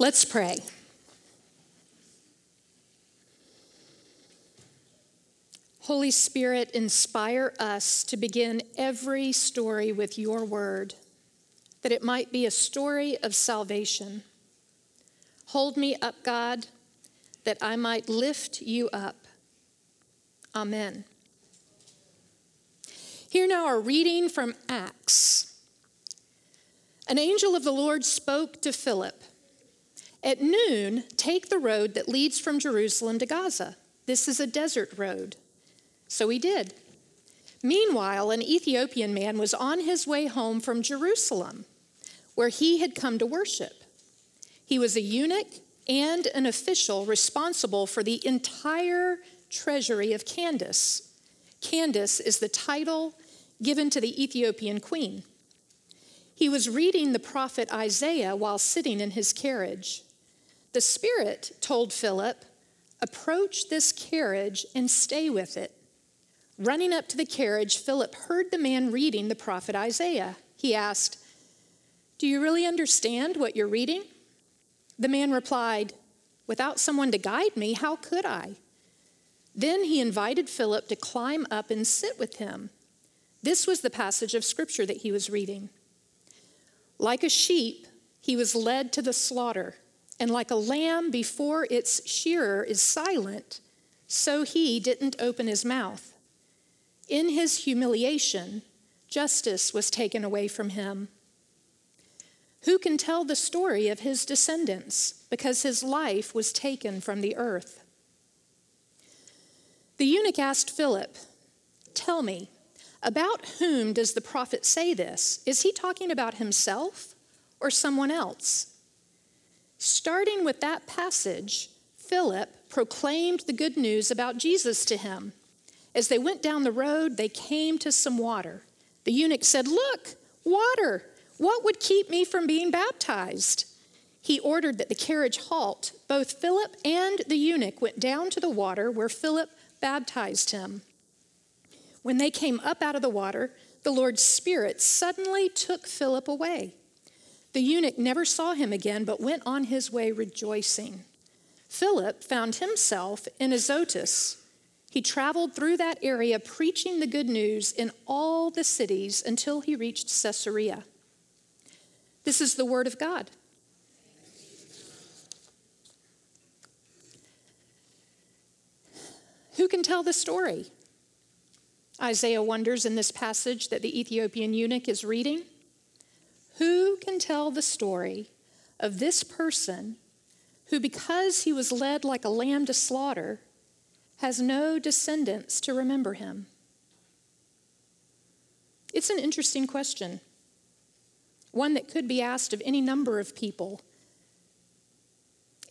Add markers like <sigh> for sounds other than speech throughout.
Let's pray. Holy Spirit, inspire us to begin every story with your word, that it might be a story of salvation. Hold me up, God, that I might lift you up. Amen. Here now our reading from Acts. An angel of the Lord spoke to Philip At noon, take the road that leads from Jerusalem to Gaza. This is a desert road. So he did. Meanwhile, an Ethiopian man was on his way home from Jerusalem, where he had come to worship. He was a eunuch and an official responsible for the entire treasury of Candace. Candace is the title given to the Ethiopian queen. He was reading the prophet Isaiah while sitting in his carriage. The Spirit told Philip, Approach this carriage and stay with it. Running up to the carriage, Philip heard the man reading the prophet Isaiah. He asked, Do you really understand what you're reading? The man replied, Without someone to guide me, how could I? Then he invited Philip to climb up and sit with him. This was the passage of scripture that he was reading. Like a sheep, he was led to the slaughter, and like a lamb before its shearer is silent, so he didn't open his mouth. In his humiliation, justice was taken away from him. Who can tell the story of his descendants because his life was taken from the earth? The eunuch asked Philip, Tell me, about whom does the prophet say this? Is he talking about himself or someone else? Starting with that passage, Philip proclaimed the good news about Jesus to him. As they went down the road, they came to some water. The eunuch said, Look, water! What would keep me from being baptized? He ordered that the carriage halt. Both Philip and the eunuch went down to the water where Philip baptized him. When they came up out of the water, the Lord's Spirit suddenly took Philip away. The eunuch never saw him again, but went on his way rejoicing. Philip found himself in Azotus. He traveled through that area preaching the good news in all the cities until he reached Caesarea. This is the word of God. Who can tell the story? Isaiah wonders in this passage that the Ethiopian eunuch is reading. Who can tell the story of this person who, because he was led like a lamb to slaughter, has no descendants to remember him? It's an interesting question, one that could be asked of any number of people.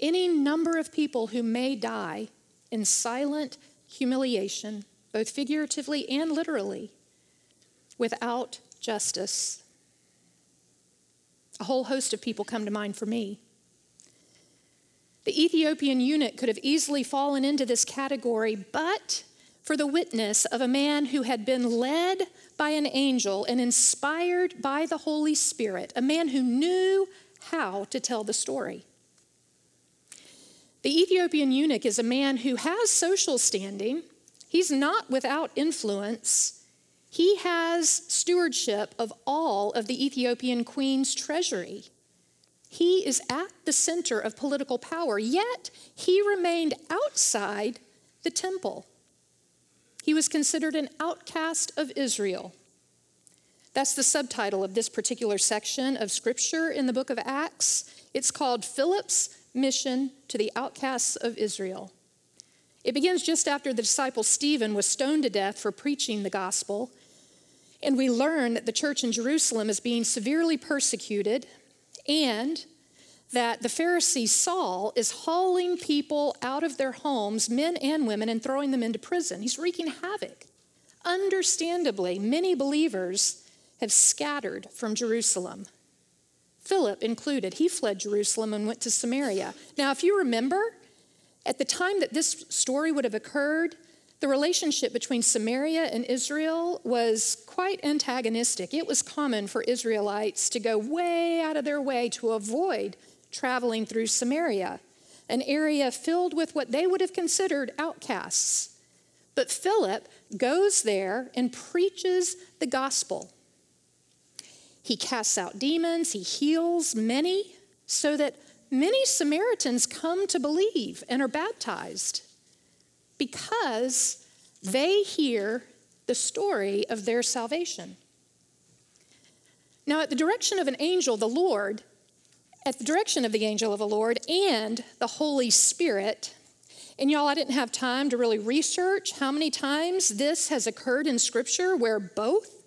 Any number of people who may die in silent humiliation, both figuratively and literally, without justice. A whole host of people come to mind for me. The Ethiopian eunuch could have easily fallen into this category, but for the witness of a man who had been led by an angel and inspired by the Holy Spirit, a man who knew how to tell the story. The Ethiopian eunuch is a man who has social standing, he's not without influence. He has stewardship of all of the Ethiopian queen's treasury. He is at the center of political power, yet he remained outside the temple. He was considered an outcast of Israel. That's the subtitle of this particular section of scripture in the book of Acts. It's called Philip's mission to the outcasts of Israel. It begins just after the disciple Stephen was stoned to death for preaching the gospel. And we learn that the church in Jerusalem is being severely persecuted and that the Pharisee Saul is hauling people out of their homes, men and women, and throwing them into prison. He's wreaking havoc. Understandably, many believers have scattered from Jerusalem. Philip included. He fled Jerusalem and went to Samaria. Now, if you remember, at the time that this story would have occurred, the relationship between Samaria and Israel was quite antagonistic. It was common for Israelites to go way out of their way to avoid traveling through Samaria, an area filled with what they would have considered outcasts. But Philip goes there and preaches the gospel. He casts out demons, he heals many, so that many Samaritans come to believe and are baptized because they hear the story of their salvation. Now, at the direction of an angel, the Lord, at the direction of the angel of the Lord and the Holy Spirit, and y'all, I didn't have time to really research how many times this has occurred in Scripture where both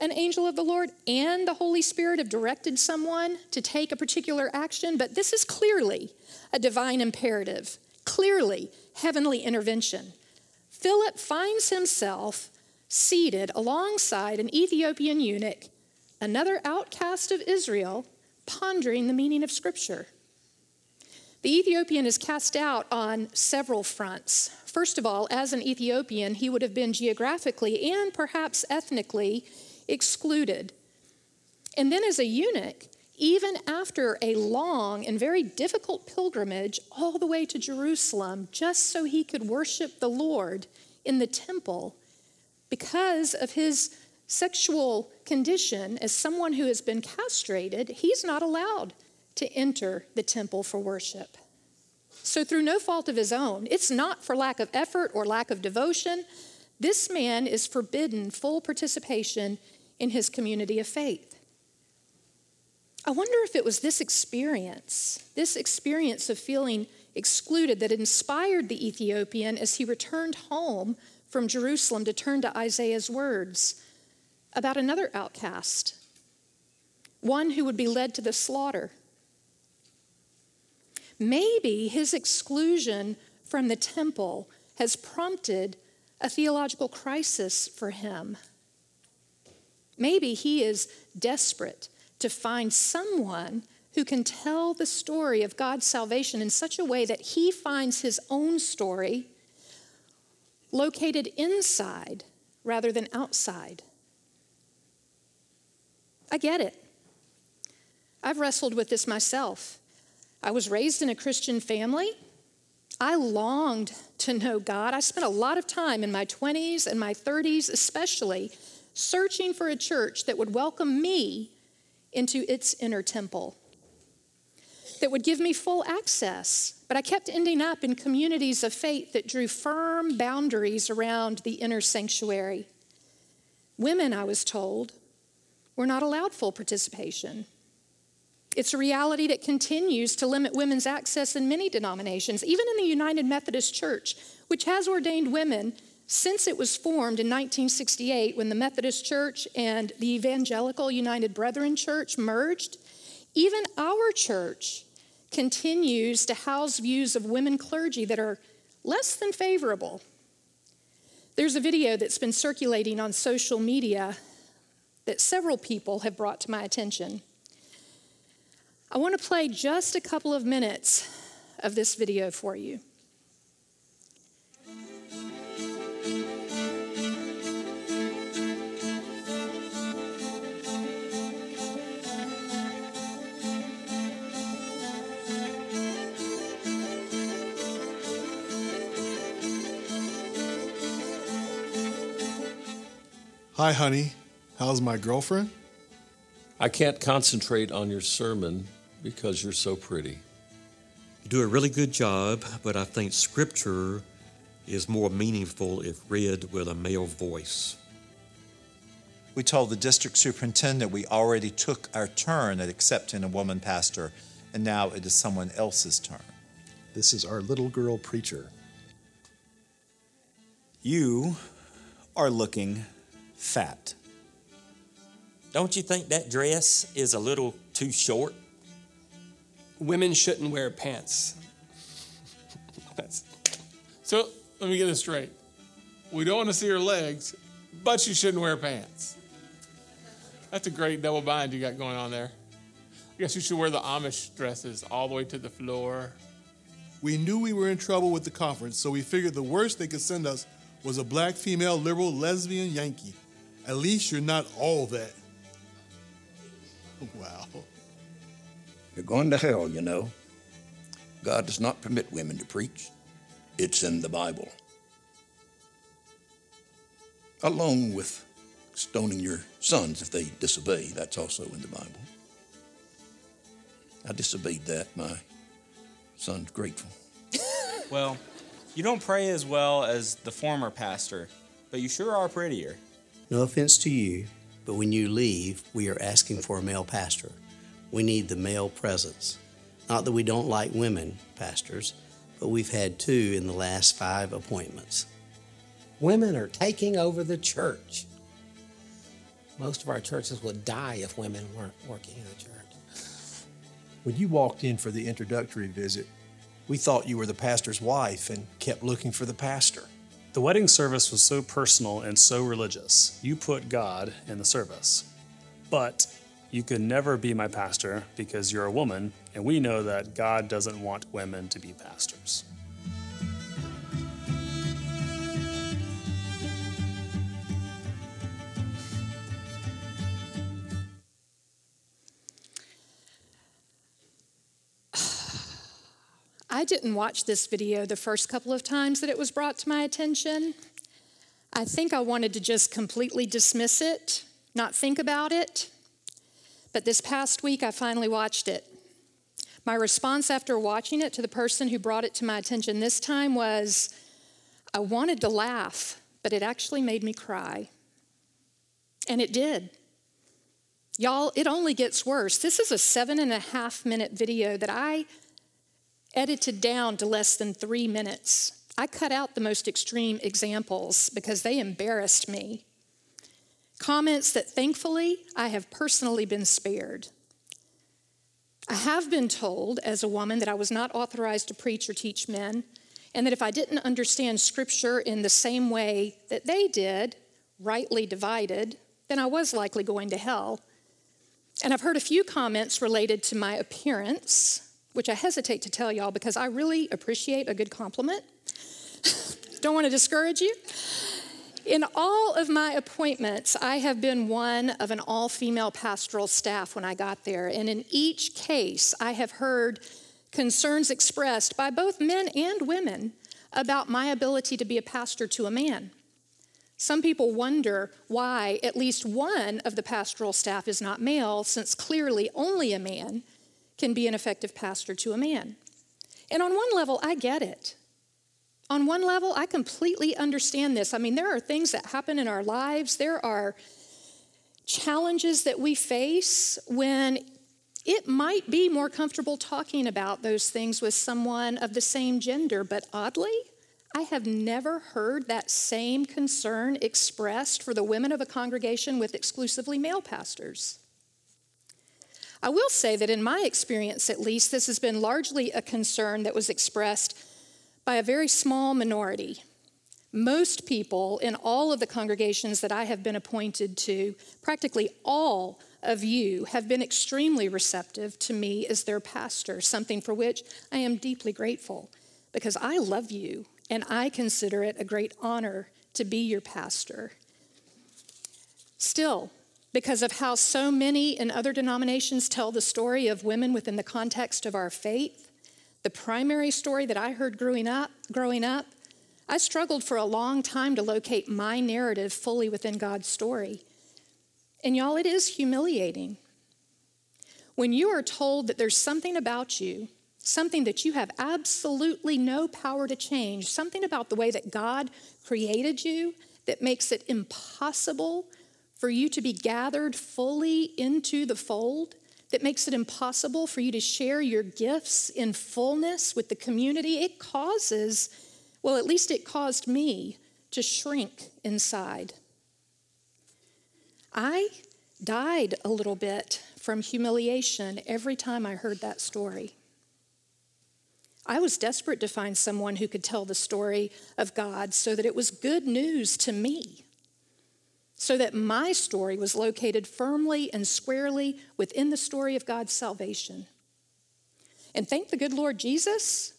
an angel of the Lord and the Holy Spirit have directed someone to take a particular action, but this is clearly a divine imperative, clearly heavenly intervention. Philip finds himself seated alongside an Ethiopian eunuch, another outcast of Israel, pondering the meaning of Scripture. The Ethiopian is cast out on several fronts. First of all, as an Ethiopian, he would have been geographically and perhaps ethnically excluded. And then, as a eunuch, even after a long and very difficult pilgrimage all the way to Jerusalem, just so he could worship the Lord in the temple, because of his sexual condition as someone who has been castrated, he's not allowed to enter the temple for worship. So, through no fault of his own, it's not for lack of effort or lack of devotion. This man is forbidden full participation in his community of faith. I wonder if it was this experience, this experience of feeling excluded, that inspired the Ethiopian as he returned home from Jerusalem to turn to Isaiah's words about another outcast, one who would be led to the slaughter. Maybe his exclusion from the temple has prompted a theological crisis for him. Maybe he is desperate to find someone who can tell the story of God's salvation in such a way that he finds his own story located inside rather than outside. I get it. I've wrestled with this myself. I was raised in a Christian family. I longed to know God. I spent a lot of time in my 20s and my 30s, especially, searching for a church that would welcome me into its inner temple, that would give me full access. But I kept ending up in communities of faith that drew firm boundaries around the inner sanctuary. Women, I was told, were not allowed full participation. It's a reality that continues to limit women's access in many denominations, even in the United Methodist Church, which has ordained women since it was formed in 1968, when the Methodist Church and the Evangelical United Brethren Church merged, even our church continues to house views of women clergy that are less than favorable. There's a video that's been circulating on social media that several people have brought to my attention. I want to play just a couple of minutes of this video for you. Hi, honey. How's my girlfriend? I can't concentrate on your sermon because you're so pretty. You do a really good job, but I think scripture is more meaningful if read with a male voice. We told the district superintendent we already took our turn at accepting a woman pastor, and now it is someone else's turn. This is our little girl preacher. You are looking fat. Don't you think that dress is a little too short? Women shouldn't wear pants. <laughs> That's, so let me get this straight. We don't want to see her legs, but you shouldn't wear pants. That's a great double bind you got going on there. I guess you should wear the Amish dresses all the way to the floor. We knew we were in trouble with the conference, so we figured the worst they could send us was a black female liberal lesbian Yankee. At least you're not all that. <laughs> Wow. You're going to hell, you know. God does not permit women to preach, it's in the Bible. Along with stoning your sons if they disobey, that's also in the Bible. I disobeyed that. My son's grateful. <laughs> Well, you don't pray as well as the former pastor, but you sure are prettier. No offense to you, but when you leave, we are asking for a male pastor. We need the male presence. Not that we don't like women pastors, but we've had two in the last five appointments. Women are taking over the church. Most of our churches would die if women weren't working in the church. When you walked in for the introductory visit, we thought you were the pastor's wife and kept looking for the pastor. The wedding service was so personal and so religious. You put God in the service. But you could never be my pastor because you're a woman, and we know that God doesn't want women to be pastors. I didn't watch this video the first couple of times that it was brought to my attention. I think I wanted to just completely dismiss it, not think about it. But this past week, I finally watched it. My response after watching it to the person who brought it to my attention this time was I wanted to laugh, but it actually made me cry. And it did. Y'all, it only gets worse. This is a seven and a half minute video that I edited down to less than three minutes. I cut out the most extreme examples because they embarrassed me. Comments that thankfully I have personally been spared. I have been told as a woman that I was not authorized to preach or teach men, and that if I didn't understand scripture in the same way that they did, rightly divided, then I was likely going to hell. And I've heard a few comments related to my appearance, which I hesitate to tell y'all because I really appreciate a good compliment. <laughs> Don't want to discourage you. In all of my appointments, I have been one of an all female pastoral staff when I got there. And in each case, I have heard concerns expressed by both men and women about my ability to be a pastor to a man. Some people wonder why at least one of the pastoral staff is not male, since clearly only a man can be an effective pastor to a man. And on one level, I get it. On one level, I completely understand this. I mean, there are things that happen in our lives, there are challenges that we face when it might be more comfortable talking about those things with someone of the same gender, but oddly, I have never heard that same concern expressed for the women of a congregation with exclusively male pastors. I will say that in my experience, at least, this has been largely a concern that was expressed by a very small minority. Most people in all of the congregations that I have been appointed to, practically all of you, have been extremely receptive to me as their pastor, something for which I am deeply grateful because I love you and I consider it a great honor to be your pastor. Still, because of how so many in other denominations tell the story of women within the context of our faith, the primary story that I heard growing up, growing up, I struggled for a long time to locate my narrative fully within God's story. And y'all, it is humiliating. When you are told that there's something about you, something that you have absolutely no power to change, something about the way that God created you that makes it impossible for you to be gathered fully into the fold, that makes it impossible for you to share your gifts in fullness with the community, it causes, well, at least it caused me to shrink inside. I died a little bit from humiliation every time I heard that story. I was desperate to find someone who could tell the story of God so that it was good news to me so that my story was located firmly and squarely within the story of God's salvation. And thank the good Lord Jesus,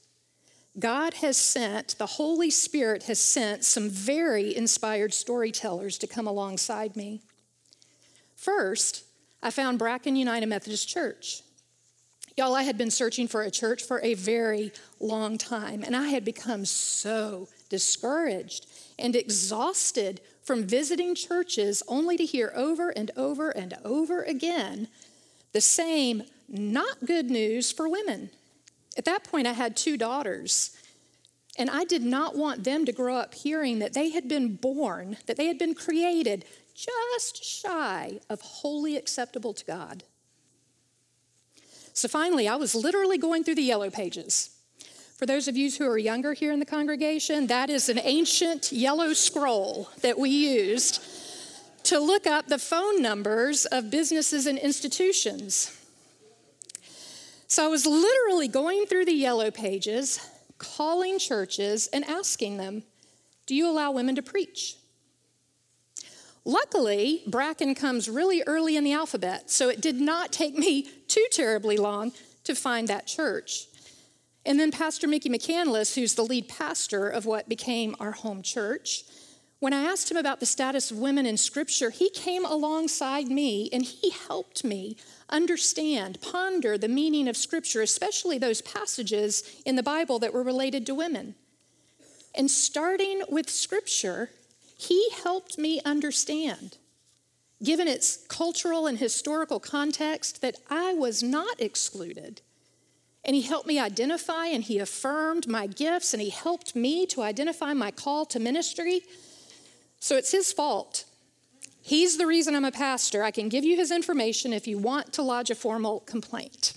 God has sent, the Holy Spirit has sent some very inspired storytellers to come alongside me. First, I found Bracken United Methodist Church. Y'all, I had been searching for a church for a very long time, and I had become so discouraged and exhausted from visiting churches only to hear over and over and over again the same not good news for women. At that point, I had two daughters, and I did not want them to grow up hearing that they had been born, that they had been created just shy of wholly acceptable to God. So finally, I was literally going through the yellow pages. For those of you who are younger here in the congregation, that is an ancient yellow scroll that we used to look up the phone numbers of businesses and institutions. So I was literally going through the yellow pages, calling churches and asking them, Do you allow women to preach? Luckily, Bracken comes really early in the alphabet, so it did not take me too terribly long to find that church. And then Pastor Mickey McCandless, who's the lead pastor of what became our home church, when I asked him about the status of women in Scripture, he came alongside me and he helped me understand, ponder the meaning of Scripture, especially those passages in the Bible that were related to women. And starting with Scripture, he helped me understand, given its cultural and historical context, that I was not excluded. And he helped me identify and he affirmed my gifts and he helped me to identify my call to ministry. So it's his fault. He's the reason I'm a pastor. I can give you his information if you want to lodge a formal complaint.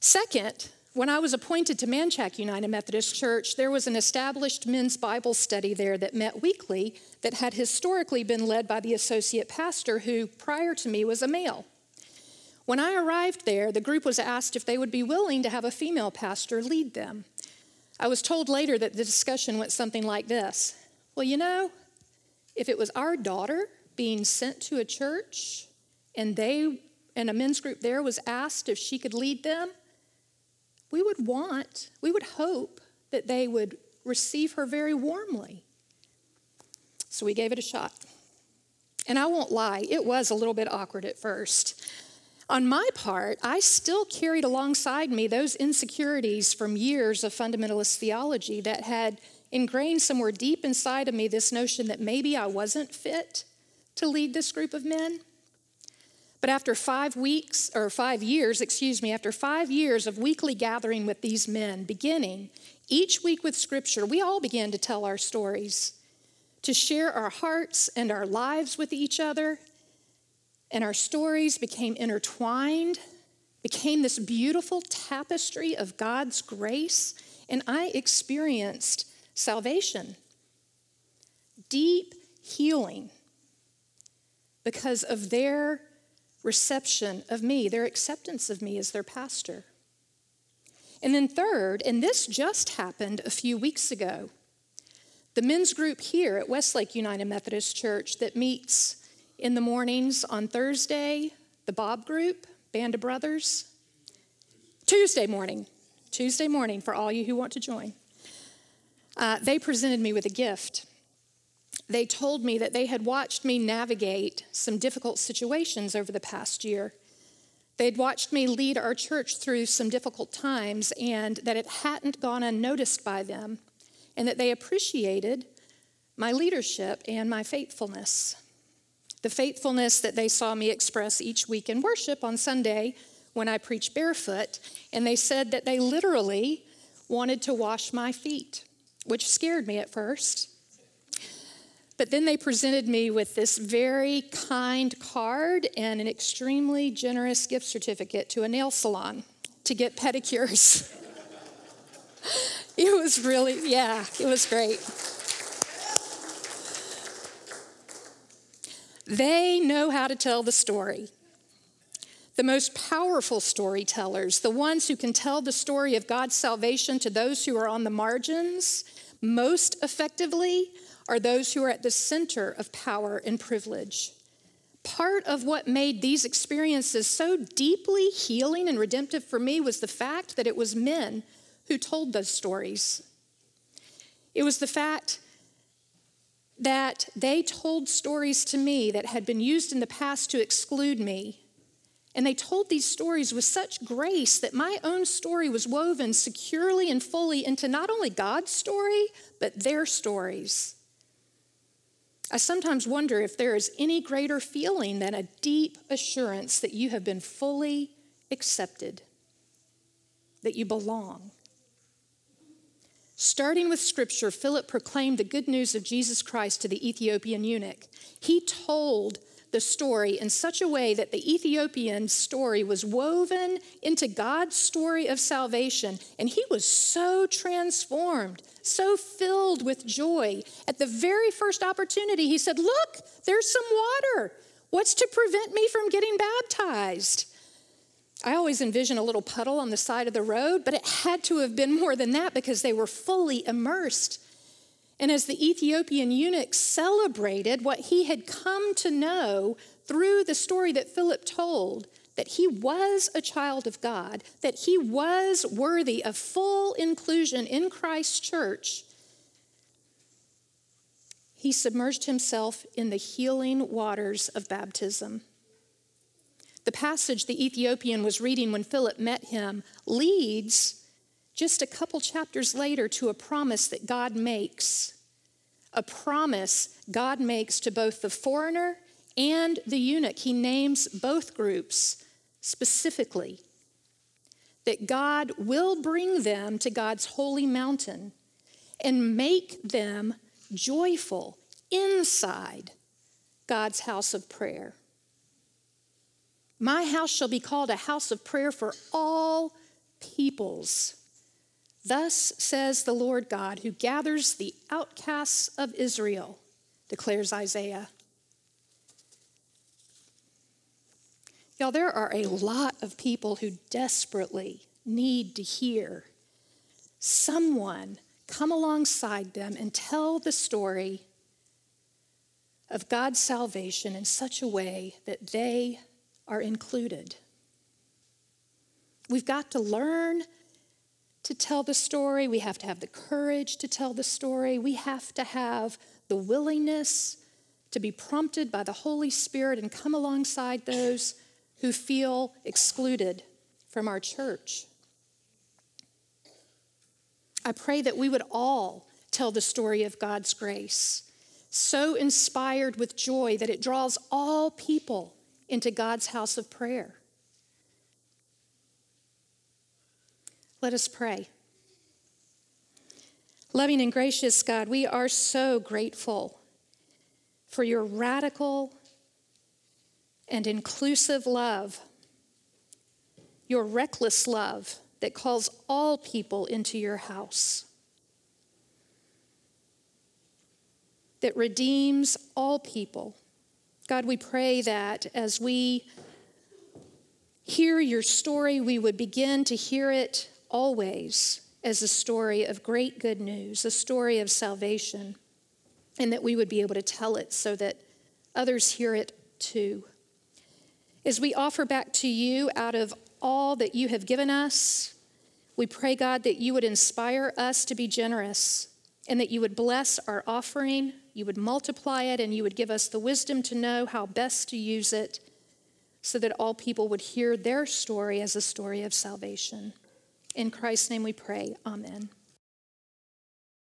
Second, when I was appointed to Manchac United Methodist Church, there was an established men's Bible study there that met weekly that had historically been led by the associate pastor, who prior to me was a male. When I arrived there, the group was asked if they would be willing to have a female pastor lead them. I was told later that the discussion went something like this Well, you know, if it was our daughter being sent to a church and they and a men's group there was asked if she could lead them, we would want, we would hope that they would receive her very warmly. So we gave it a shot. And I won't lie, it was a little bit awkward at first. On my part, I still carried alongside me those insecurities from years of fundamentalist theology that had ingrained somewhere deep inside of me this notion that maybe I wasn't fit to lead this group of men. But after five weeks, or five years, excuse me, after five years of weekly gathering with these men, beginning each week with scripture, we all began to tell our stories, to share our hearts and our lives with each other. And our stories became intertwined, became this beautiful tapestry of God's grace. And I experienced salvation, deep healing because of their reception of me, their acceptance of me as their pastor. And then, third, and this just happened a few weeks ago, the men's group here at Westlake United Methodist Church that meets in the mornings on Thursday, the Bob group, Band of Brothers, Tuesday morning, Tuesday morning for all you who want to join. Uh, they presented me with a gift they told me that they had watched me navigate some difficult situations over the past year. They'd watched me lead our church through some difficult times and that it hadn't gone unnoticed by them, and that they appreciated my leadership and my faithfulness. The faithfulness that they saw me express each week in worship on Sunday when I preached barefoot, and they said that they literally wanted to wash my feet, which scared me at first. But then they presented me with this very kind card and an extremely generous gift certificate to a nail salon to get pedicures. <laughs> it was really, yeah, it was great. They know how to tell the story. The most powerful storytellers, the ones who can tell the story of God's salvation to those who are on the margins most effectively, are those who are at the center of power and privilege. Part of what made these experiences so deeply healing and redemptive for me was the fact that it was men who told those stories. It was the fact that they told stories to me that had been used in the past to exclude me, And they told these stories with such grace that my own story was woven securely and fully into not only God's story, but their stories. I sometimes wonder if there is any greater feeling than a deep assurance that you have been fully accepted, that you belong. Starting with scripture, Philip proclaimed the good news of Jesus Christ to the Ethiopian eunuch. He told the story in such a way that the Ethiopian story was woven into God's story of salvation. And he was so transformed, so filled with joy. At the very first opportunity, he said, Look, there's some water. What's to prevent me from getting baptized? I always envision a little puddle on the side of the road, but it had to have been more than that because they were fully immersed and as the Ethiopian eunuch celebrated what he had come to know through the story that Philip told, that he was a child of God, that he was worthy of full inclusion in Christ's church, he submerged himself in the healing waters of baptism. The passage the Ethiopian was reading when Philip met him leads just a couple chapters later to a promise that God makes. A promise God makes to both the foreigner and the eunuch. He names both groups specifically. That God will bring them to God's holy mountain and make them joyful inside God's house of prayer. My house shall be called a house of prayer for all peoples. Thus says the Lord God, who gathers the outcasts of Israel, declares Isaiah. Y'all, there are a lot of people who desperately need to hear someone come alongside them and tell the story of God's salvation in such a way that they are included. We've got to learn to tell the story. We have to have the courage to tell the story. We have to have the willingness to be prompted by the Holy Spirit and come alongside those who feel excluded from our church. I pray that we would all tell the story of God's grace, so inspired with joy that it draws all people into God's house of prayer. Let us pray. Loving and gracious God, we are so grateful for your radical and inclusive love, your reckless love that calls all people into your house, that redeems all people. God, we pray that as we hear your story, we would begin to hear it always as a story of great good news, a story of salvation, and that we would be able to tell it so that others hear it too. As we offer back to you out of all that you have given us, we pray, God, that you would inspire us to be generous and that you would bless our offering, you would multiply it, and you would give us the wisdom to know how best to use it so that all people would hear their story as a story of salvation. In Christ's name we pray. Amen.